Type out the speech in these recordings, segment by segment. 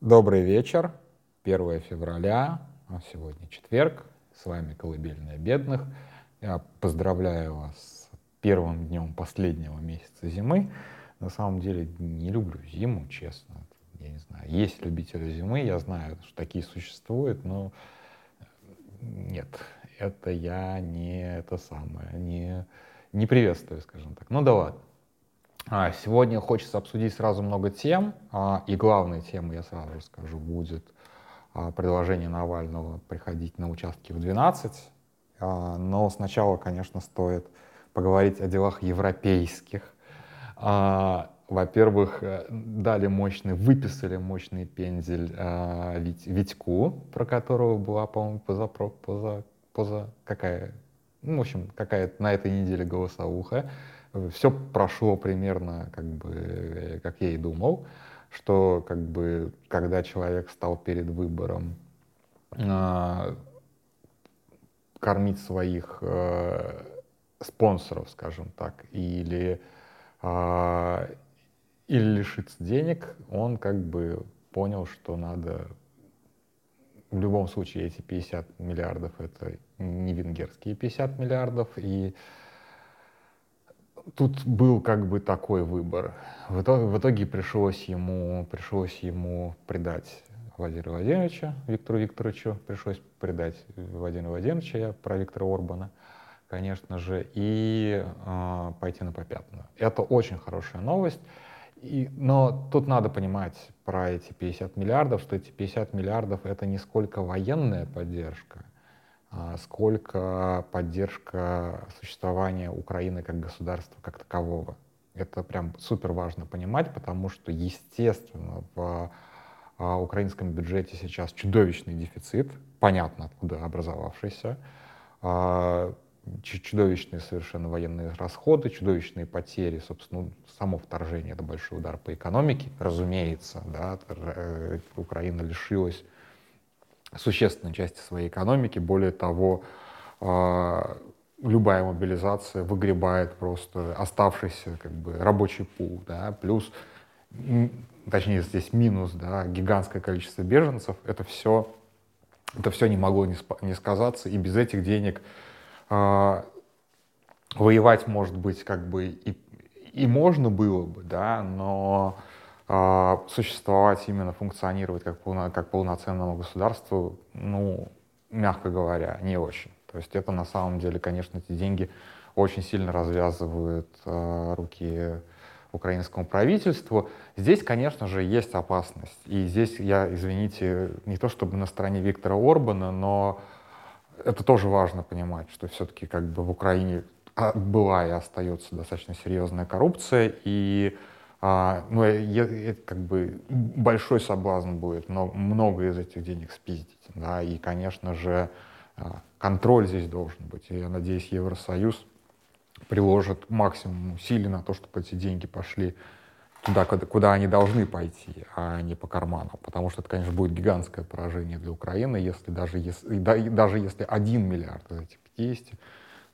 Добрый вечер, 1 февраля, а сегодня четверг, с вами «Колыбельная бедных». Я поздравляю вас с первым днем последнего месяца зимы. На самом деле не люблю зиму, честно. Я не знаю, есть любители зимы, я знаю, что такие существуют, но нет, это я не это самое, не, не приветствую, скажем так. Ну да ладно. А, сегодня хочется обсудить сразу много тем, а, и главной темой, я сразу скажу, будет а, предложение Навального приходить на участки в 12. Но сначала, конечно, стоит поговорить о делах европейских. Во-первых, э, дали мощный, выписали мощный пендель Витьку, про которого была, по-моему, поза, поза, поза какая, ну, в общем, какая-то на этой неделе голосовуха все прошло примерно как бы, как я и думал, что как бы, когда человек стал перед выбором э, кормить своих э, спонсоров, скажем так, или, э, или лишиться денег, он как бы понял, что надо в любом случае эти 50 миллиардов это не венгерские 50 миллиардов, и тут был как бы такой выбор. В итоге, в итоге пришлось ему, пришлось ему предать Владимира Владимировича, Виктору Викторовичу, пришлось предать Владимира Владимировича, я про Виктора Орбана, конечно же, и э, пойти на попятную. Это очень хорошая новость. И, но тут надо понимать про эти 50 миллиардов, что эти 50 миллиардов это не сколько военная поддержка, сколько поддержка существования Украины как государства как такового. Это прям супер важно понимать, потому что, естественно, в а, украинском бюджете сейчас чудовищный дефицит, понятно откуда образовавшийся, а, чудовищные совершенно военные расходы, чудовищные потери, собственно, ну, само вторжение — это большой удар по экономике, разумеется, да, э, Украина лишилась существенной части своей экономики. Более того, а, любая мобилизация выгребает просто оставшийся как бы, рабочий пул. Да? Плюс, точнее здесь минус, да, гигантское количество беженцев. Это все, это все не могло не, не сказаться. И без этих денег э, воевать, может быть, как бы и, и можно было бы, да, но существовать, именно функционировать как, полно, как полноценному государству, ну, мягко говоря, не очень. То есть это на самом деле, конечно, эти деньги очень сильно развязывают э, руки украинскому правительству. Здесь, конечно же, есть опасность. И здесь я, извините, не то чтобы на стороне Виктора Орбана, но это тоже важно понимать, что все-таки как бы в Украине а, была и остается достаточно серьезная коррупция, и а, ну, это как бы большой соблазн будет но много из этих денег спиздить. Да, и, конечно же, а, контроль здесь должен быть. И я надеюсь, Евросоюз приложит максимум усилий на то, чтобы эти деньги пошли туда, куда, куда они должны пойти, а не по карману. Потому что это, конечно, будет гигантское поражение для Украины, если даже если, даже если один миллиард из этих 50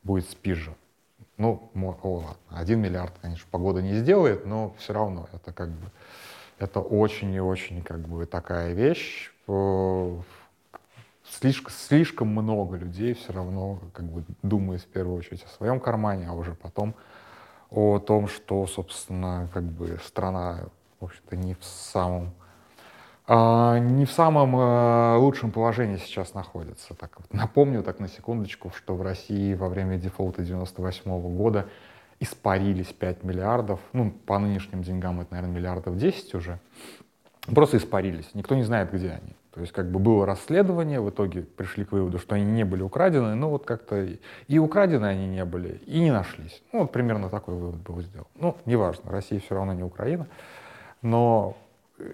будет спижен. Ну, о, ладно, один миллиард, конечно, погода не сделает, но все равно это как бы, это очень и очень как бы такая вещь. Слишком, слишком много людей все равно как бы думает в первую очередь о своем кармане, а уже потом о том, что, собственно, как бы страна, в общем-то, не в самом не в самом э, лучшем положении сейчас находится. Так, напомню так на секундочку, что в России во время дефолта 98 -го года испарились 5 миллиардов, ну, по нынешним деньгам это, наверное, миллиардов 10 уже, просто испарились, никто не знает, где они. То есть как бы было расследование, в итоге пришли к выводу, что они не были украдены, ну вот как-то и украдены они не были, и не нашлись. Ну вот примерно такой вывод был сделан. Ну, неважно, Россия все равно не Украина, но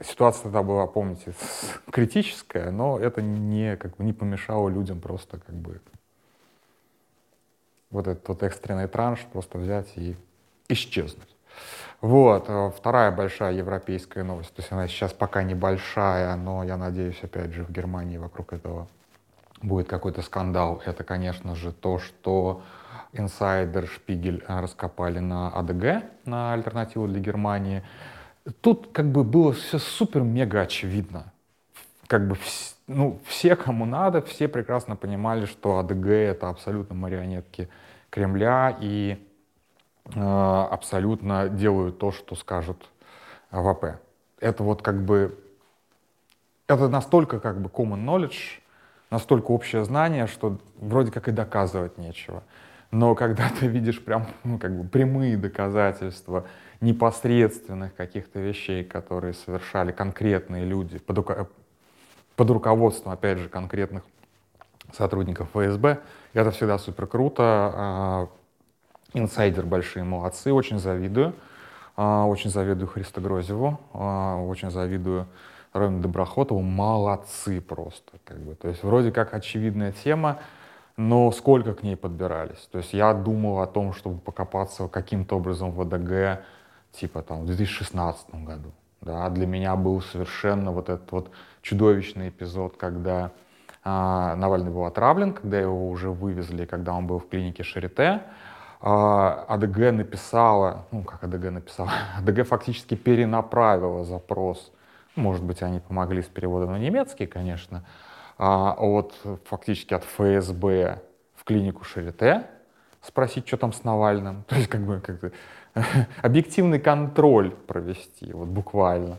ситуация тогда была, помните, критическая, но это не, как бы, не помешало людям просто как бы вот этот вот экстренный транш просто взять и исчезнуть. Вот, э, вторая большая европейская новость, то есть она сейчас пока небольшая, но я надеюсь, опять же, в Германии вокруг этого будет какой-то скандал. Это, конечно же, то, что инсайдер Шпигель раскопали на АДГ, на альтернативу для Германии. Тут как бы было все супер-мега очевидно. как бы ну, все, кому надо, все прекрасно понимали, что АДГ — это абсолютно марионетки Кремля и э, абсолютно делают то, что скажут АП. Это вот как бы... Это настолько как бы common knowledge, настолько общее знание, что вроде как и доказывать нечего. Но когда ты видишь прям ну, как бы прямые доказательства непосредственных каких-то вещей, которые совершали конкретные люди под, под руководством, опять же, конкретных сотрудников ФСБ. Это всегда супер круто. А, инсайдер большие молодцы, очень завидую. А, очень завидую Христо Грозеву, а, очень завидую Роме Доброхотову. Молодцы просто. Как бы. То есть вроде как очевидная тема, но сколько к ней подбирались. То есть я думал о том, чтобы покопаться каким-то образом в ВДГ, типа там в 2016 году. Да, для меня был совершенно вот этот вот чудовищный эпизод, когда а, Навальный был отравлен, когда его уже вывезли, когда он был в клинике Шарите. А, АДГ написала, ну как АДГ написала, АДГ фактически перенаправила запрос, может быть, они помогли с переводом на немецкий, конечно, а, от, фактически от ФСБ в клинику Шарите, спросить, что там с Навальным, то есть как бы как объективный контроль провести, вот буквально.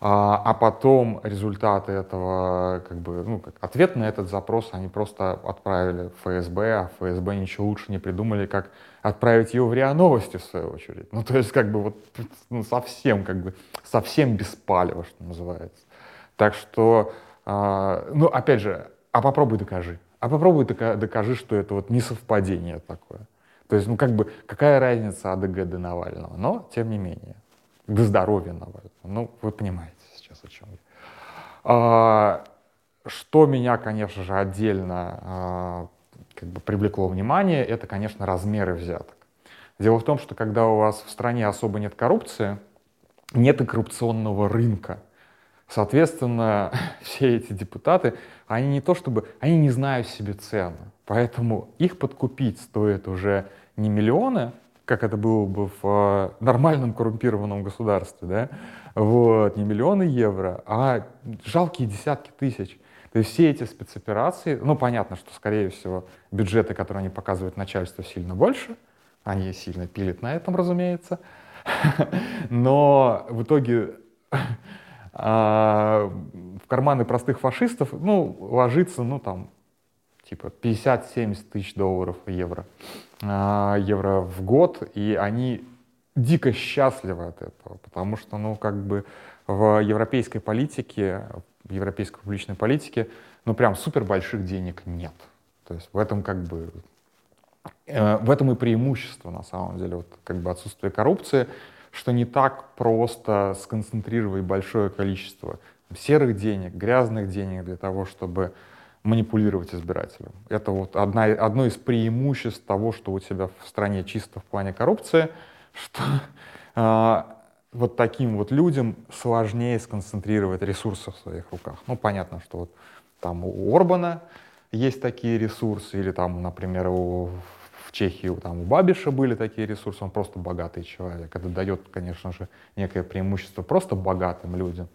А, а потом результаты этого, как бы, ну, как ответ на этот запрос они просто отправили в ФСБ, а ФСБ ничего лучше не придумали, как отправить его в РИА Новости, в свою очередь. Ну, то есть, как бы, вот, ну, совсем, как бы, совсем без палева, что называется. Так что, э, ну, опять же, а попробуй докажи. А попробуй докажи, что это вот не совпадение такое. То есть, ну, как бы, какая разница АДГ до Навального? Но, тем не менее до здоровья Навального. Ну, вы понимаете сейчас о чем я. А, что меня, конечно же, отдельно а, как бы привлекло внимание, это, конечно, размеры взяток. Дело в том, что когда у вас в стране особо нет коррупции, нет и коррупционного рынка. Соответственно, все эти депутаты, они не то чтобы, они не знают себе цены. Поэтому их подкупить стоит уже не миллионы, как это было бы в э, нормальном коррумпированном государстве, да, вот, не миллионы евро, а жалкие десятки тысяч. То есть все эти спецоперации, ну, понятно, что, скорее всего, бюджеты, которые они показывают начальству, сильно больше, они сильно пилят на этом, разумеется, но в итоге а, в карманы простых фашистов, ну, ложится, ну, там, типа 50-70 тысяч долларов, евро. А, евро в год, и они дико счастливы от этого, потому что, ну, как бы в европейской политике, в европейской публичной политике, ну, прям супер больших денег нет. То есть в этом как бы э, в этом и преимущество, на самом деле, вот, как бы отсутствие коррупции, что не так просто сконцентрировать большое количество серых денег, грязных денег для того, чтобы манипулировать избирателем. Это вот одна, одно из преимуществ того, что у тебя в стране чисто в плане коррупции, что э, вот таким вот людям сложнее сконцентрировать ресурсы в своих руках. Ну, понятно, что вот там у Орбана есть такие ресурсы, или там, например, у, в Чехии там, у Бабиша были такие ресурсы, он просто богатый человек. Это дает, конечно же, некое преимущество просто богатым людям.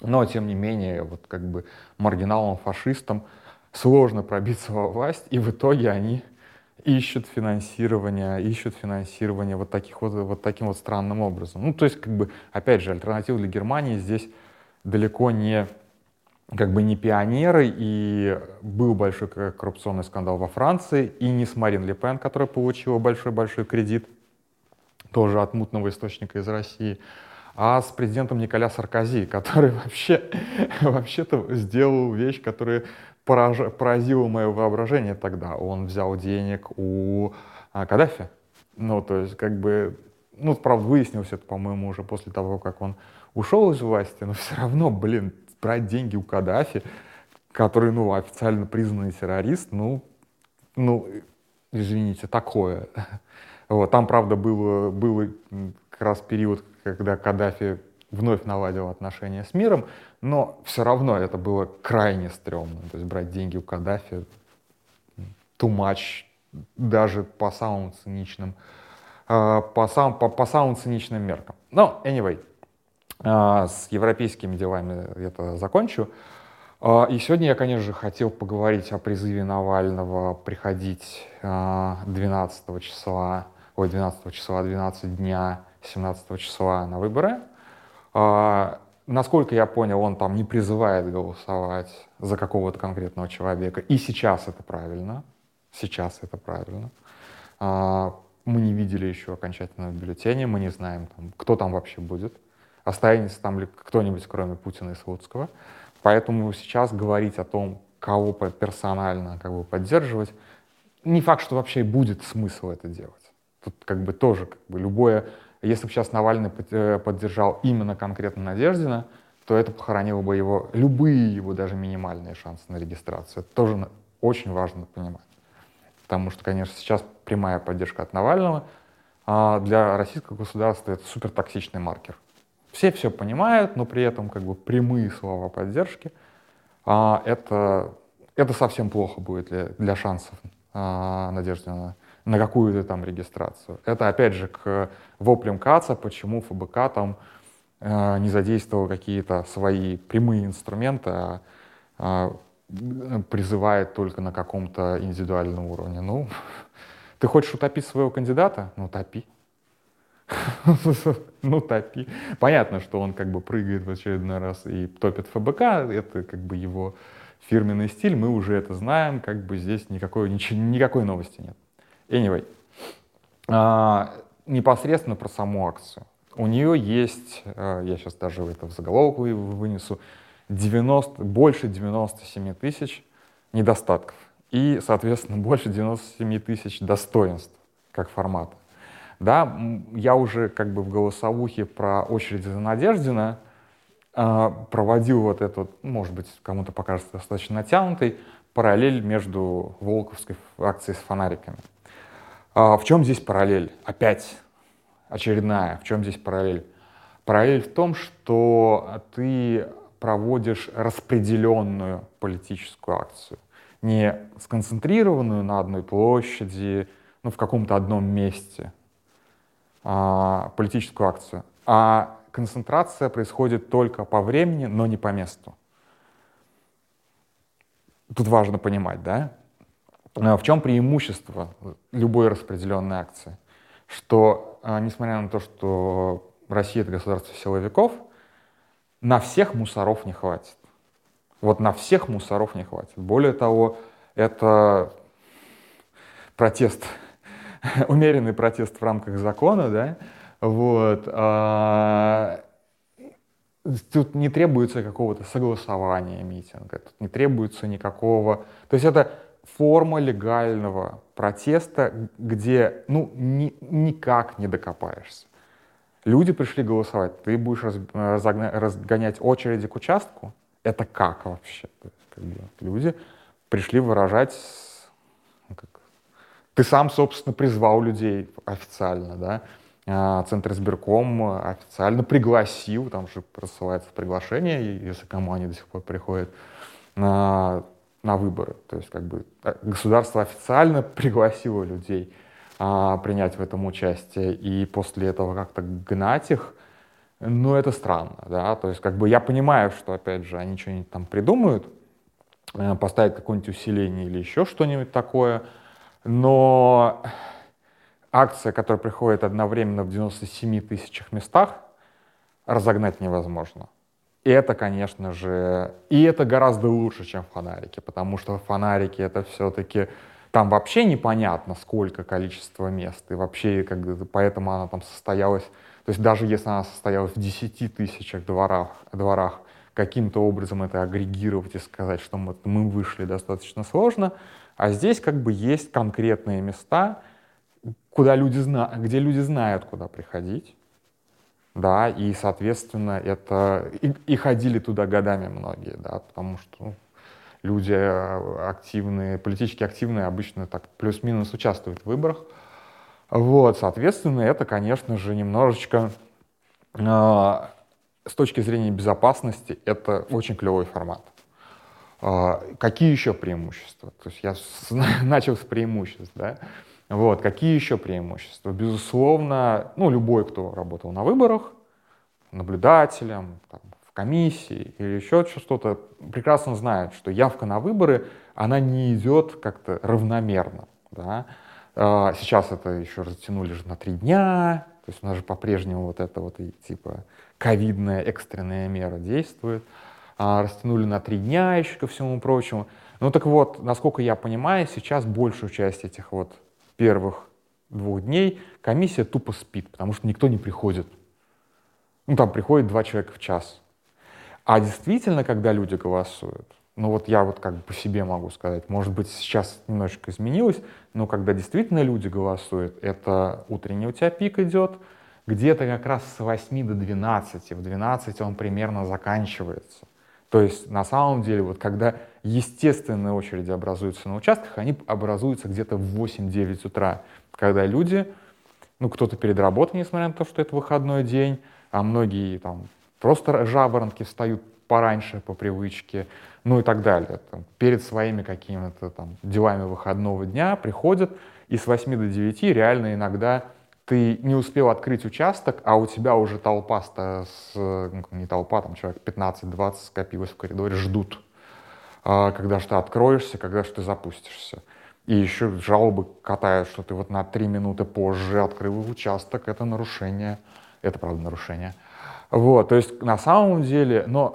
Но, тем не менее, вот как бы маргиналам, фашистам сложно пробиться во власть, и в итоге они ищут финансирование, ищут финансирование вот, таких вот, вот таким вот странным образом. Ну, то есть, как бы, опять же, альтернатива для Германии здесь далеко не как бы не пионеры, и был большой коррупционный скандал во Франции, и не с Марин Ле Пен, которая получила большой-большой кредит, тоже от мутного источника из России, а с президентом Николя Саркози, который вообще, вообще-то сделал вещь, которая пораж... поразила мое воображение тогда. Он взял денег у а, Каддафи. Ну, то есть, как бы, ну, правда, выяснилось это, по-моему, уже после того, как он ушел из власти, но все равно, блин, брать деньги у Каддафи, который, ну, официально признанный террорист, ну, ну, извините, такое. Вот, там, правда, было, было как раз период, когда Каддафи вновь наладил отношения с миром, но все равно это было крайне стрёмно. То есть брать деньги у Каддафи too much, даже по самым циничным, а, по, сам, по, по самым циничным меркам. Но, anyway, с европейскими делами это закончу. А, и сегодня я, конечно же, хотел поговорить о призыве Навального приходить 12 а, числа, ой, 12 числа, 12 дня, 17 числа на выборы. А, насколько я понял, он там не призывает голосовать за какого-то конкретного человека. И сейчас это правильно. Сейчас это правильно. Мы не видели еще окончательного бюллетеня, мы не знаем, кто там вообще будет. Останется там ли кто-нибудь, кроме Путина и Слуцкого. Поэтому сейчас говорить о том, кого персонально как бы поддерживать, не факт, что вообще будет смысл это делать. Тут как бы тоже как бы любое, если бы сейчас Навальный э, поддержал именно конкретно Надеждина, то это похоронило бы его, любые его даже минимальные шансы на регистрацию. Это тоже очень важно понимать. Потому что, конечно, сейчас прямая поддержка от Навального а для российского государства это супер токсичный маркер. Все все понимают, но при этом как бы прямые слова поддержки, а, это, это совсем плохо будет для, для шансов а, надежды на, на какую-то там регистрацию. Это опять же к воплям КАЦа, почему ФБК там а, не задействовал какие-то свои прямые инструменты, а, а призывает только на каком-то индивидуальном уровне. Ну, ты хочешь утопить своего кандидата? Ну, топи. ну, топи. Понятно, что он как бы прыгает в очередной раз и топит ФБК, это как бы его фирменный стиль, мы уже это знаем, как бы здесь никакой, ничего, никакой новости нет. Anyway, а, непосредственно про саму акцию. У нее есть, а, я сейчас даже это в заголовок вынесу, 90, больше 97 тысяч недостатков и, соответственно, больше 97 тысяч достоинств как формата. Да, я уже как бы в голосовухе про очередь за Надеждина э, проводил вот этот, может быть, кому-то покажется достаточно натянутый, параллель между Волковской акцией с фонариками. А в чем здесь параллель? Опять очередная. В чем здесь параллель? Параллель в том, что ты проводишь распределенную политическую акцию. Не сконцентрированную на одной площади, ну, в каком-то одном месте, а, политическую акцию, а концентрация происходит только по времени, но не по месту. Тут важно понимать, да? А в чем преимущество любой распределенной акции? Что, а, несмотря на то, что Россия — это государство силовиков, на всех мусоров не хватит. Вот на всех мусоров не хватит. Более того, это протест умеренный протест в рамках закона, да, вот, а, тут не требуется какого-то согласования митинга, тут не требуется никакого, то есть это форма легального протеста, где, ну, ни, никак не докопаешься. Люди пришли голосовать, ты будешь раз, разогна, разгонять очереди к участку? Это как вообще? Есть, как бы, люди пришли выражать ты сам, собственно, призвал людей официально, да, а, Центр избирком официально пригласил, там же рассылается приглашение, если кому они до сих пор приходят, на, на выборы. То есть как бы э, государство официально пригласило людей а, принять в этом участие, и после этого как-то гнать их, ну, это странно, да, то есть как бы я понимаю, что, опять же, они что-нибудь там придумают, э, поставить какое-нибудь усиление или еще что-нибудь такое, но акция, которая приходит одновременно в 97 тысячах местах, разогнать невозможно. И это, конечно же, и это гораздо лучше, чем фонарики, потому что фонарики это все-таки там вообще непонятно, сколько количество мест, и вообще, как поэтому она там состоялась, то есть даже если она состоялась в 10 тысячах дворах, дворах каким-то образом это агрегировать и сказать, что мы, мы вышли достаточно сложно, а здесь как бы есть конкретные места, куда люди зна где люди знают, куда приходить. Да, и, соответственно, это... И, и ходили туда годами многие, да, потому что ну, люди э, активные, политически активные обычно так плюс-минус участвуют в выборах. Вот, соответственно, это, конечно же, немножечко э, с точки зрения безопасности это очень клевый формат. А, какие еще преимущества? То есть я начал с преимуществ, да? Вот, какие еще преимущества? Безусловно, ну, любой, кто работал на выборах, наблюдателем, там, в комиссии или еще что-то, прекрасно знают, что явка на выборы, она не идет как-то равномерно. Да? А, сейчас это еще растянули же на три дня, то есть у нас же по-прежнему вот это вот типа ковидная экстренная мера действует. А, растянули на три дня еще ко всему прочему. Ну так вот, насколько я понимаю, сейчас большую часть этих вот первых двух дней комиссия тупо спит, потому что никто не приходит. Ну там приходит два человека в час. А действительно, когда люди голосуют, ну вот я вот как бы по себе могу сказать, может быть сейчас немножечко изменилось, но когда действительно люди голосуют, это утренний у тебя пик идет, где-то как раз с 8 до 12, в 12 он примерно заканчивается. То есть на самом деле, вот когда естественные очереди образуются на участках, они образуются где-то в 8-9 утра, когда люди, ну кто-то перед работой, несмотря на то, что это выходной день, а многие там просто жаворонки встают пораньше по привычке, ну и так далее. Там, перед своими какими-то там делами выходного дня приходят, и с 8 до 9 реально иногда ты не успел открыть участок, а у тебя уже толпа, с, ну, не толпа, там человек 15-20 скопилось в коридоре, ждут, а, когда же ты откроешься, когда же ты запустишься. И еще жалобы катают, что ты вот на 3 минуты позже открыл участок, это нарушение, это правда нарушение. Вот, то есть на самом деле, но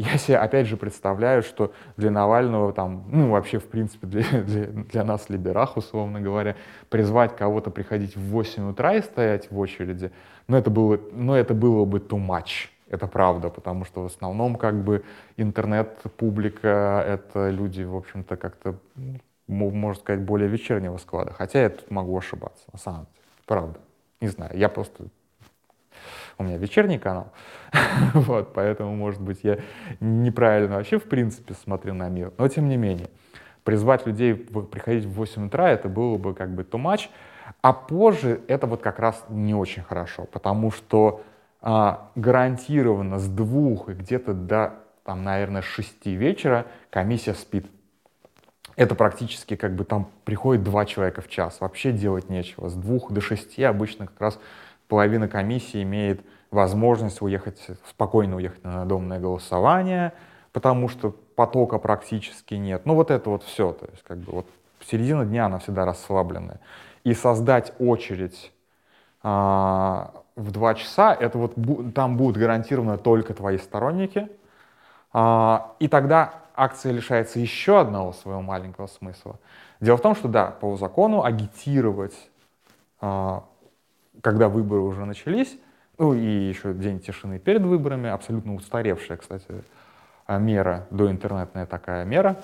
я себе опять же представляю, что для Навального, там, ну вообще в принципе для, для, для нас, либерах, условно говоря, призвать кого-то приходить в 8 утра и стоять в очереди, ну это было, ну, это было бы too much. Это правда, потому что в основном как бы интернет-публика — это люди, в общем-то, как-то, можно сказать, более вечернего склада. Хотя я тут могу ошибаться, на самом деле. Правда. Не знаю, я просто у меня вечерний канал, вот, поэтому, может быть, я неправильно вообще, в принципе, смотрю на мир, но тем не менее, призвать людей приходить в 8 утра, это было бы как бы too much, а позже это вот как раз не очень хорошо, потому что а, гарантированно с двух и где-то до, там, наверное, шести вечера комиссия спит. Это практически как бы там приходит два человека в час. Вообще делать нечего. С двух до шести обычно как раз половина комиссии имеет возможность уехать, спокойно уехать на домное голосование, потому что потока практически нет. Ну вот это вот все, то есть как бы вот середина дня она всегда расслабленная. И создать очередь а, в два часа, это вот там будут гарантированно только твои сторонники, а, и тогда акция лишается еще одного своего маленького смысла. Дело в том, что да, по закону агитировать а, когда выборы уже начались, ну и еще день тишины перед выборами, абсолютно устаревшая, кстати, а, мера, доинтернетная такая мера,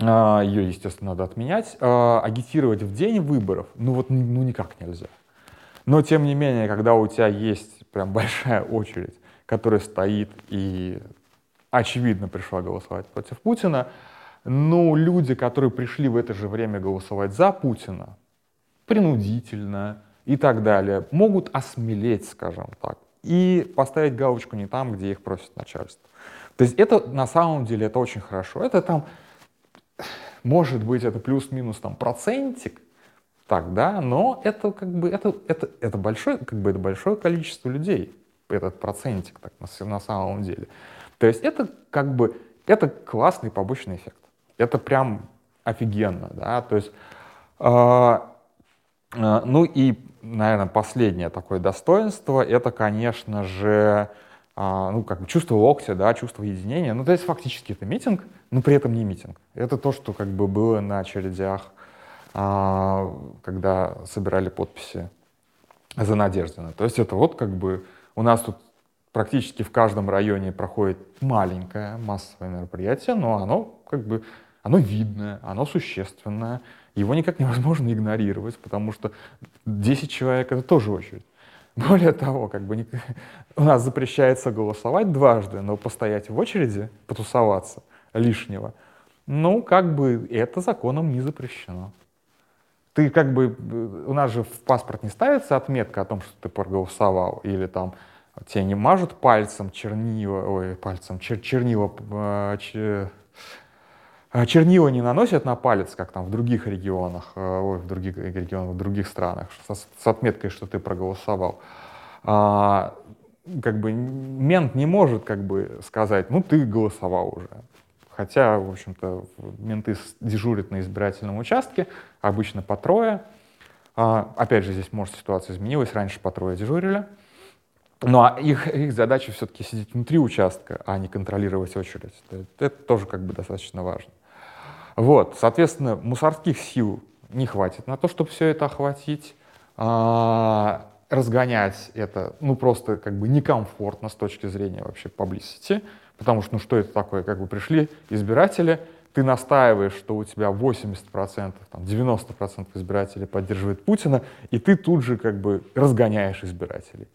а, ее, естественно, надо отменять, а, агитировать в день выборов, ну вот ну никак нельзя. Но, тем не менее, когда у тебя есть прям большая очередь, которая стоит и очевидно пришла голосовать против Путина, ну, люди, которые пришли в это же время голосовать за Путина, принудительно, и так далее, могут осмелеть, скажем так, и поставить галочку не там, где их просит начальство. То есть это на самом деле это очень хорошо. Это там, может быть, это плюс-минус там процентик, так, да, но это как бы, это, это, это, большое, как бы, это большое количество людей, этот процентик так, на, на самом деле. То есть это как бы, это классный побочный эффект. Это прям офигенно, да, то есть, э, ну и наверное, последнее такое достоинство, это, конечно же, а, ну, как бы чувство локтя, да, чувство единения. Ну, то есть фактически это митинг, но при этом не митинг. Это то, что как бы было на очередях, а, когда собирали подписи за Надеждина. То есть это вот как бы у нас тут практически в каждом районе проходит маленькое массовое мероприятие, но оно как бы оно видное, оно существенное, его никак невозможно игнорировать, потому что 10 человек — это тоже очередь. Более того, как бы не... у нас запрещается голосовать дважды, но постоять в очереди, потусоваться лишнего, ну, как бы это законом не запрещено. Ты как бы, у нас же в паспорт не ставится отметка о том, что ты проголосовал, или там тебе не мажут пальцем чернила, ой, пальцем, чер, чернила, э, чер, чернила не наносят на палец, как там в других регионах, э, ой, в других регионах, в других странах, с, с отметкой, что ты проголосовал. А, как бы мент не может как бы сказать, ну ты голосовал уже. Хотя, в общем-то, менты дежурят на избирательном участке, обычно по трое. А, опять же, здесь, может, ситуация изменилась, раньше по трое дежурили. Ну, а их, их задача все-таки сидеть внутри участка, а не контролировать очередь. Это, это тоже как бы достаточно важно. Вот, соответственно, мусорских сил не хватит на то, чтобы все это охватить. А, разгонять это, ну, просто как бы некомфортно с точки зрения вообще publicity, потому что, ну, что это такое? Как бы пришли избиратели, ты настаиваешь, что у тебя 80%, там, 90% избирателей поддерживает Путина, и ты тут же как бы разгоняешь избирателей.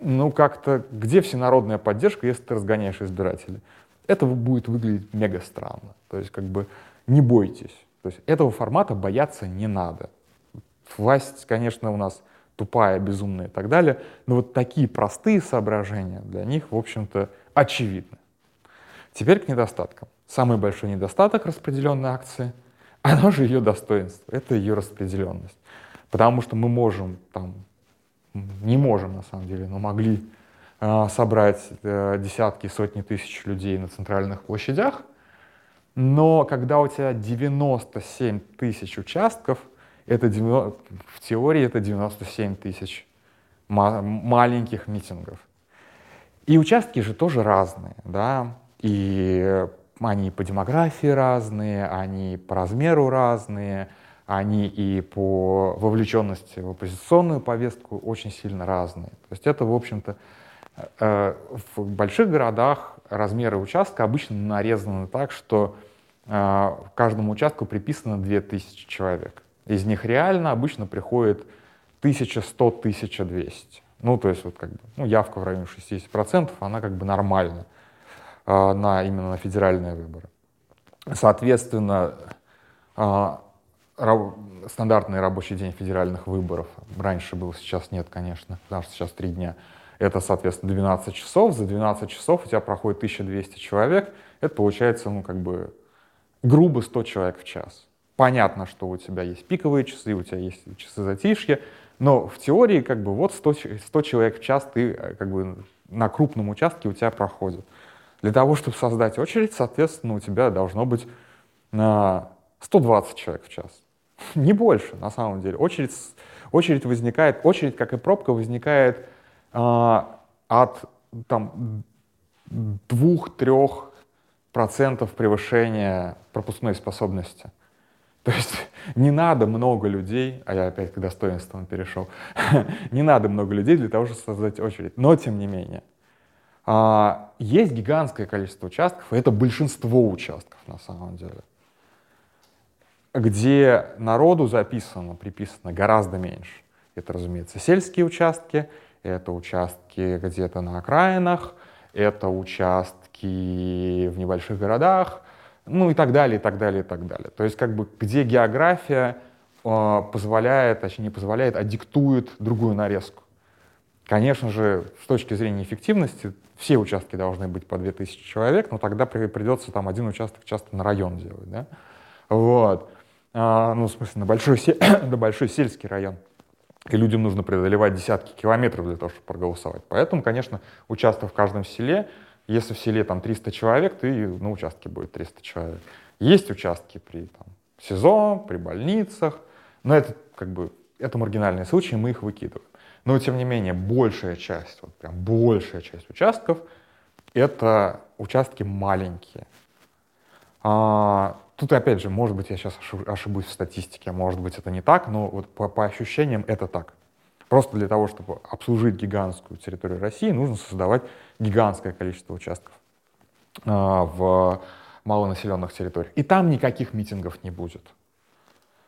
Ну, как-то, где всенародная поддержка, если ты разгоняешь избирателей? Это будет выглядеть мега странно. То есть, как бы, не бойтесь. То есть, этого формата бояться не надо. Власть, конечно, у нас тупая, безумная и так далее. Но вот такие простые соображения для них, в общем-то, очевидны. Теперь к недостаткам. Самый большой недостаток распределенной акции, оно же ее достоинство, это ее распределенность. Потому что мы можем, там, не можем на самом деле, но могли э, собрать э, десятки, сотни тысяч людей на центральных площадях, но когда у тебя 97 тысяч участков, это 90, в теории это 97 тысяч ма- маленьких митингов. И участки же тоже разные, да, и они по демографии разные, они по размеру разные, они и по вовлеченности в оппозиционную повестку очень сильно разные. То есть это, в общем-то, э, в больших городах размеры участка обычно нарезаны так, что э, каждому участку приписано 2000 человек. Из них реально обычно приходит 1100-1200. Ну, то есть вот как бы, ну, явка в районе 60%, она как бы нормальна э, на, именно на федеральные выборы. Соответственно, раб, стандартный рабочий день федеральных выборов, раньше был, сейчас нет, конечно, потому что сейчас три дня, это, соответственно, 12 часов. За 12 часов у тебя проходит 1200 человек. Это получается, ну, как бы, грубо 100 человек в час. Понятно, что у тебя есть пиковые часы, у тебя есть часы затишья, но в теории как бы вот 100, 100 человек в час ты э, как бы на крупном участке у тебя проходит. Для того, чтобы создать очередь, соответственно, у тебя должно быть на 120 человек в час. Не больше, на самом деле. Очередь, очередь возникает, очередь, как и пробка, возникает э, от там, 2-3% превышения пропускной способности. То есть не надо много людей, а я опять к достоинствам перешел, не надо много людей для того, чтобы создать очередь. Но тем не менее, а, есть гигантское количество участков, и это большинство участков на самом деле, где народу записано, приписано гораздо меньше. Это, разумеется, сельские участки, это участки где-то на окраинах, это участки в небольших городах, ну и так далее, и так далее, и так далее. То есть как бы где география э, позволяет, точнее не позволяет, а диктует другую нарезку. Конечно же, с точки зрения эффективности, все участки должны быть по 2000 человек, но тогда при, придется там один участок часто на район делать, да? Вот. А, ну, в смысле, на большой, на большой сельский район. И людям нужно преодолевать десятки километров для того, чтобы проголосовать. Поэтому, конечно, участок в каждом селе если в селе там 300 человек, то и на участке будет 300 человек. Есть участки при там, СИЗО, при больницах, но это как бы это маргинальные случаи, мы их выкидываем. Но тем не менее большая часть, вот прям большая часть участков это участки маленькие. А, тут опять же, может быть, я сейчас ошибусь в статистике, может быть, это не так, но вот по, по ощущениям это так. Просто для того, чтобы обслужить гигантскую территорию России, нужно создавать гигантское количество участков а, в малонаселенных территориях. И там никаких митингов не будет.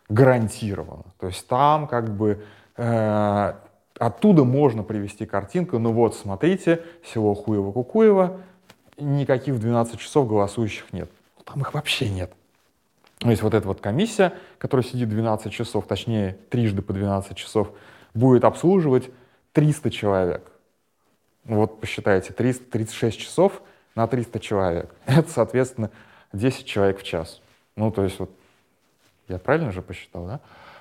Гарантированно. То есть там как бы э, оттуда можно привести картинку, ну вот, смотрите, село Хуево-Кукуево, никаких в 12 часов голосующих нет. Там их вообще нет. То есть вот эта вот комиссия, которая сидит 12 часов, точнее, трижды по 12 часов, будет обслуживать 300 человек. Вот посчитайте, 300, 36 часов на 300 человек. Это, соответственно, 10 человек в час. Ну, то есть вот я правильно же посчитал, да?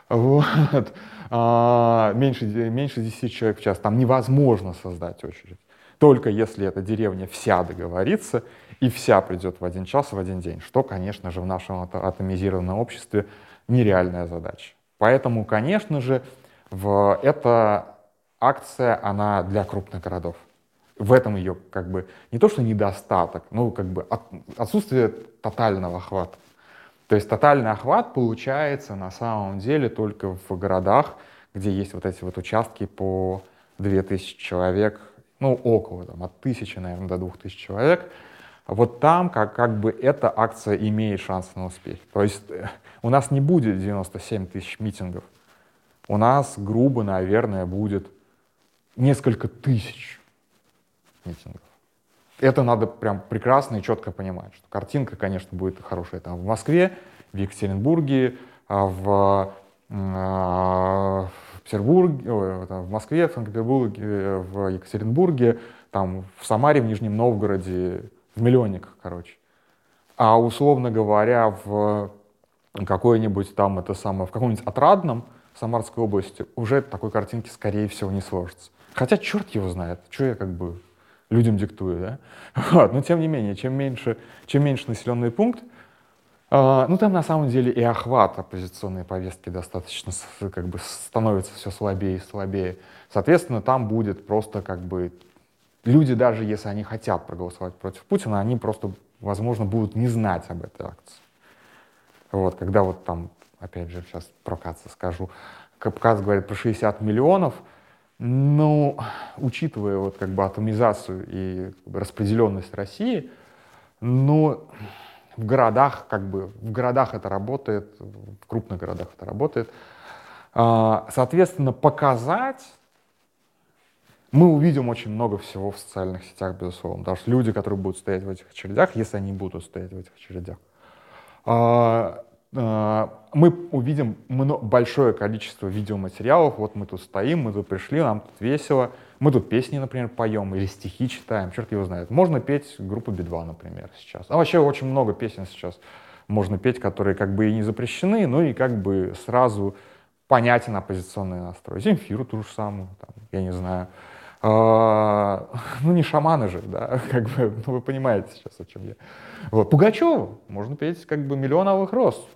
Вот. А, меньше, меньше 10 человек в час. Там невозможно создать очередь. Только если эта деревня вся договорится и вся придет в один час, в один день, что, конечно же, в нашем атомизированном обществе нереальная задача. Поэтому, конечно же, в, эта акция, она для крупных городов. В этом ее как бы не то, что недостаток, ну как бы от, отсутствие тотального охвата. То есть тотальный охват получается на самом деле только в городах, где есть вот эти вот участки по 2000 человек, ну около, там, от 1000, наверное, до 2000 человек. Вот там как, как бы эта акция имеет шанс на успех. То есть э, у нас не будет 97 тысяч митингов. У нас, грубо, наверное, будет несколько тысяч митингов. Это надо прям прекрасно и четко понимать, что картинка, конечно, будет хорошая там в Москве, в Екатеринбурге, а в, Петербурге, в Москве, в Санкт-Петербурге, в Екатеринбурге, там в Самаре, в Нижнем Новгороде, в миллионниках, короче. А условно говоря, в какой-нибудь там это самое, в каком-нибудь отрадном Самарской области уже такой картинки, скорее всего, не сложится. Хотя черт его знает, что я как бы людям диктую, да? Вот. Но тем не менее, чем меньше, чем меньше населенный пункт, ну там на самом деле и охват оппозиционной повестки достаточно как бы становится все слабее и слабее. Соответственно, там будет просто как бы люди, даже если они хотят проголосовать против Путина, они просто, возможно, будут не знать об этой акции. Вот, когда вот там, опять же, сейчас про Каца скажу, Кац говорит про 60 миллионов, ну, учитывая вот как бы атомизацию и распределенность России, ну, в городах, как бы, в городах это работает, в крупных городах это работает. А, соответственно, показать мы увидим очень много всего в социальных сетях, безусловно. Что люди, которые будут стоять в этих очередях, если они будут стоять в этих очередях, а, мы увидим большое количество видеоматериалов. Вот мы тут стоим, мы тут пришли, нам тут весело. Мы тут песни, например, поем или стихи читаем, черт его знает. Можно петь группу Би-2, например, сейчас. А вообще очень много песен сейчас можно петь, которые как бы и не запрещены, но и как бы сразу понятен оппозиционный настрой. Земфиру ту же самую, там, я не знаю. А, ну, не шаманы же, да, как бы, ну, вы понимаете сейчас, о чем я. Пугачеву можно петь как бы «Миллион алых роз».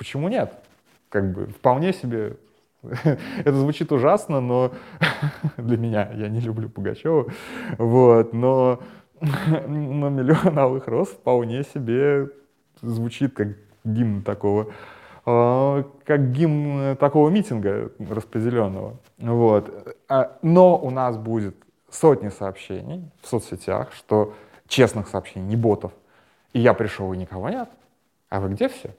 Почему нет? Как бы вполне себе это звучит ужасно, но для меня, я не люблю Пугачева, вот, но, но «Миллион алых роз» вполне себе звучит как гимн такого Э, как гимн такого митинга распределенного. Вот. А, но у нас будет сотни сообщений в соцсетях, что честных сообщений, не ботов. И я пришел, и никого нет. А вы где все?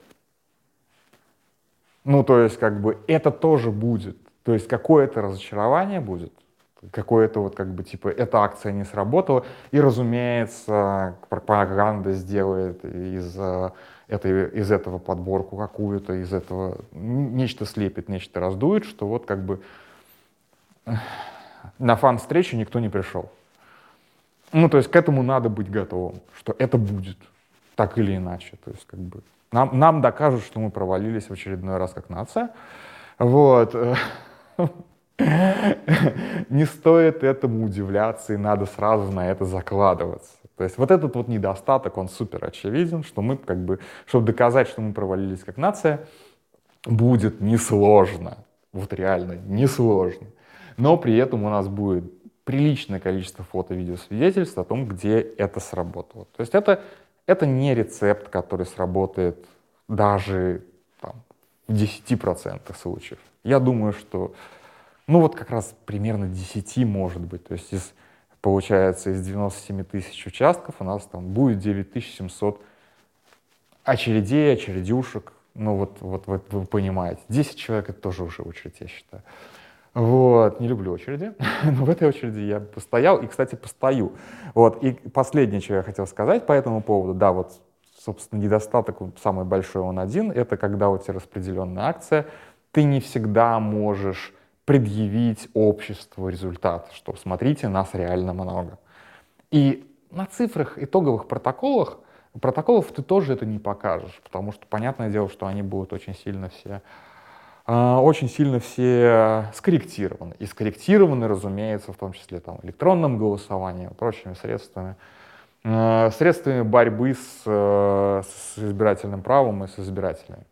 Ну, то есть, как бы, это тоже будет. То есть, какое-то разочарование будет. Какое-то вот, как бы, типа, эта акция не сработала. И, разумеется, пропаганда сделает из это, из этого подборку какую-то, из этого нечто слепит, нечто раздует, что вот как бы на фан-встречу никто не пришел. Ну, то есть к этому надо быть готовым, что это будет, так или иначе. То есть как бы нам, нам докажут, что мы провалились в очередной раз как нация. Вот. Не стоит этому удивляться, и надо сразу на это закладываться. То есть вот этот вот недостаток, он супер очевиден, что мы как бы, чтобы доказать, что мы провалились как нация, будет несложно. Вот реально несложно. Но при этом у нас будет приличное количество фото-видеосвидетельств о том, где это сработало. То есть это, это не рецепт, который сработает даже там, в 10% случаев. Я думаю, что ну вот как раз примерно 10 может быть. То есть из получается, из 97 тысяч участков у нас там будет 9700 очередей, очередюшек. Ну вот, вот, вот вы понимаете, 10 человек это тоже уже очередь, я считаю. Вот, не люблю очереди, но в этой очереди я постоял и, кстати, постою. Вот, и последнее, что я хотел сказать по этому поводу, да, вот, собственно, недостаток самый большой он один, это когда у тебя распределенная акция, ты не всегда можешь предъявить обществу результат, что смотрите, нас реально много. И на цифрах итоговых протоколах, протоколов ты тоже это не покажешь, потому что понятное дело, что они будут очень сильно все очень сильно все скорректированы. И скорректированы, разумеется, в том числе там, электронным голосованием, прочими средствами. А, средствами борьбы с, э, с избирательным правом и с избирателями.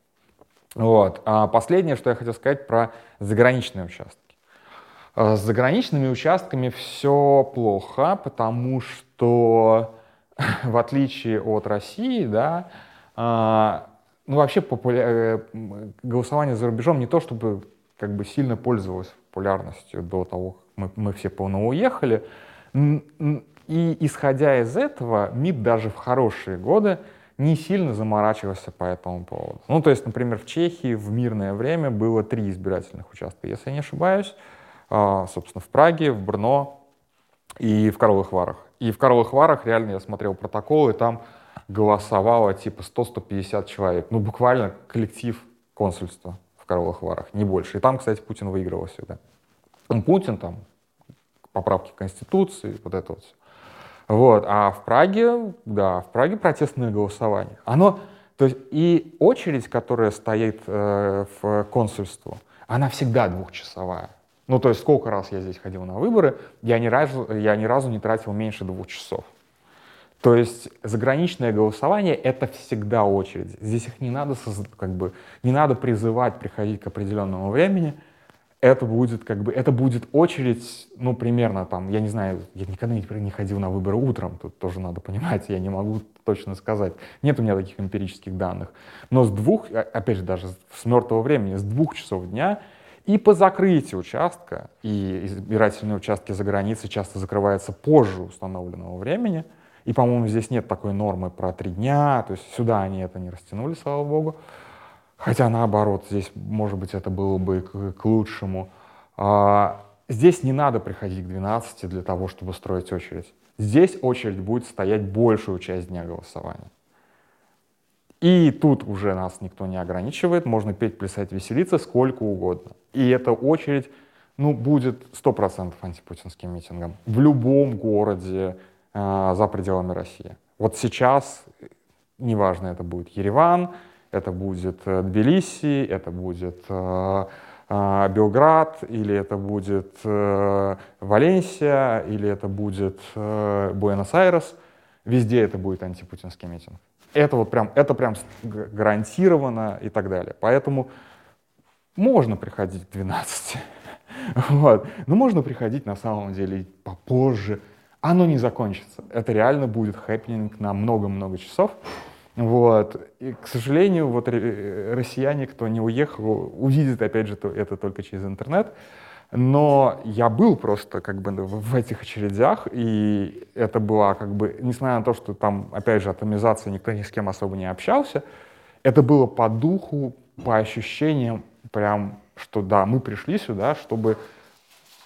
Вот. А последнее, что я хотел сказать про заграничные участки. А, с заграничными участками все плохо, потому что в отличие от России, да, ну, вообще популя... Э, голосование за рубежом не то, чтобы как бы сильно пользовалось популярностью до того, как мы, мы все полно уехали. И исходя из этого, МИД даже в хорошие годы не сильно заморачивался по этому поводу. Ну, то есть, например, в Чехии в мирное время было три избирательных участка, если я не ошибаюсь. А, собственно, в Праге, в Брно и в Карловых Варах. И в Карловых Варах реально я смотрел протоколы, там голосовало типа 100-150 человек. Ну, буквально коллектив консульства в Карловых Варах, не больше. И там, кстати, Путин выигрывал всегда. Ну, Путин там, поправки Конституции, вот это вот все. Вот. А в Праге, да, в Праге протестное голосование. Оно, то есть и очередь, которая стоит э, в консульство, она всегда двухчасовая. Ну, то есть сколько раз я здесь ходил на выборы, я ни разу, я ни разу не тратил меньше двух часов. То есть заграничное голосование — это всегда очередь. Здесь их не надо, как бы, не надо призывать приходить к определенному времени. Это будет, как бы, это будет очередь, ну, примерно там, я не знаю, я никогда не ходил на выборы утром, тут тоже надо понимать, я не могу точно сказать. Нет у меня таких эмпирических данных. Но с двух, опять же, даже с мертвого времени, с двух часов дня и по закрытию участка, и избирательные участки за границей часто закрываются позже установленного времени — и, по-моему, здесь нет такой нормы про три дня, то есть сюда они это не растянули, слава богу. Хотя наоборот, здесь, может быть, это было бы к, к лучшему. А, здесь не надо приходить к 12 для того, чтобы строить очередь. Здесь очередь будет стоять большую часть дня голосования. И тут уже нас никто не ограничивает, можно петь, плясать, веселиться сколько угодно. И эта очередь, ну, будет 100% антипутинским митингом. В любом городе, за пределами России. Вот сейчас, неважно, это будет Ереван, это будет э, Тбилиси, это будет э, Белград, или это будет Валенсия, или это будет Буэнос-Айрес, везде это будет антипутинский митинг. Это вот прям, это прям гарантированно и так далее. Поэтому можно приходить к 12. Вот. Но можно приходить на самом деле попозже, оно не закончится. Это реально будет хэппенинг на много-много часов. Вот. И, к сожалению, вот россияне, кто не уехал, увидят, опять же, это только через интернет. Но я был просто как бы в этих очередях, и это было как бы, несмотря на то, что там, опять же, атомизация, никто ни с кем особо не общался, это было по духу, по ощущениям, прям, что да, мы пришли сюда, чтобы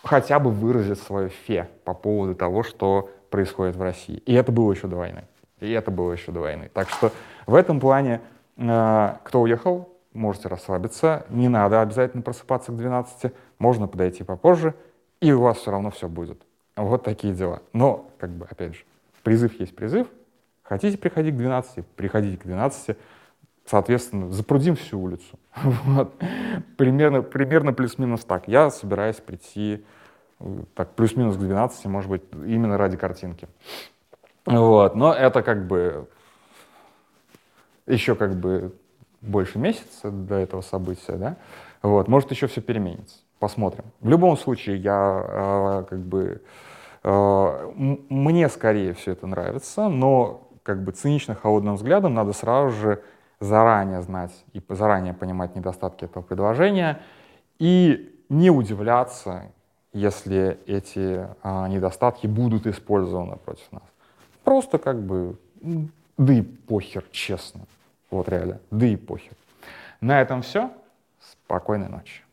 хотя бы выразить свое фе по поводу того, что происходит в России. И это было еще до войны. И это было еще до войны. Так что в этом плане, э, кто уехал, можете расслабиться. Не надо обязательно просыпаться к 12. Можно подойти попозже, и у вас все равно все будет. Вот такие дела. Но, как бы, опять же, призыв есть призыв. Хотите приходить к 12, приходите к 12 соответственно, запрудим всю улицу. Вот. Примерно, примерно плюс-минус так. Я собираюсь прийти э, так плюс-минус к 12, может быть, именно ради картинки. Вот. Но это как бы еще как бы больше месяца до этого события, да? Вот. Может, еще все переменится. Посмотрим. В любом случае, я э, как бы э, мне скорее все это нравится, но как бы цинично холодным взглядом надо сразу же заранее знать и заранее понимать недостатки этого предложения и не удивляться, если эти а, недостатки будут использованы против нас. Просто как бы, да и похер, честно. Вот реально, да и похер. На этом все. Спокойной ночи.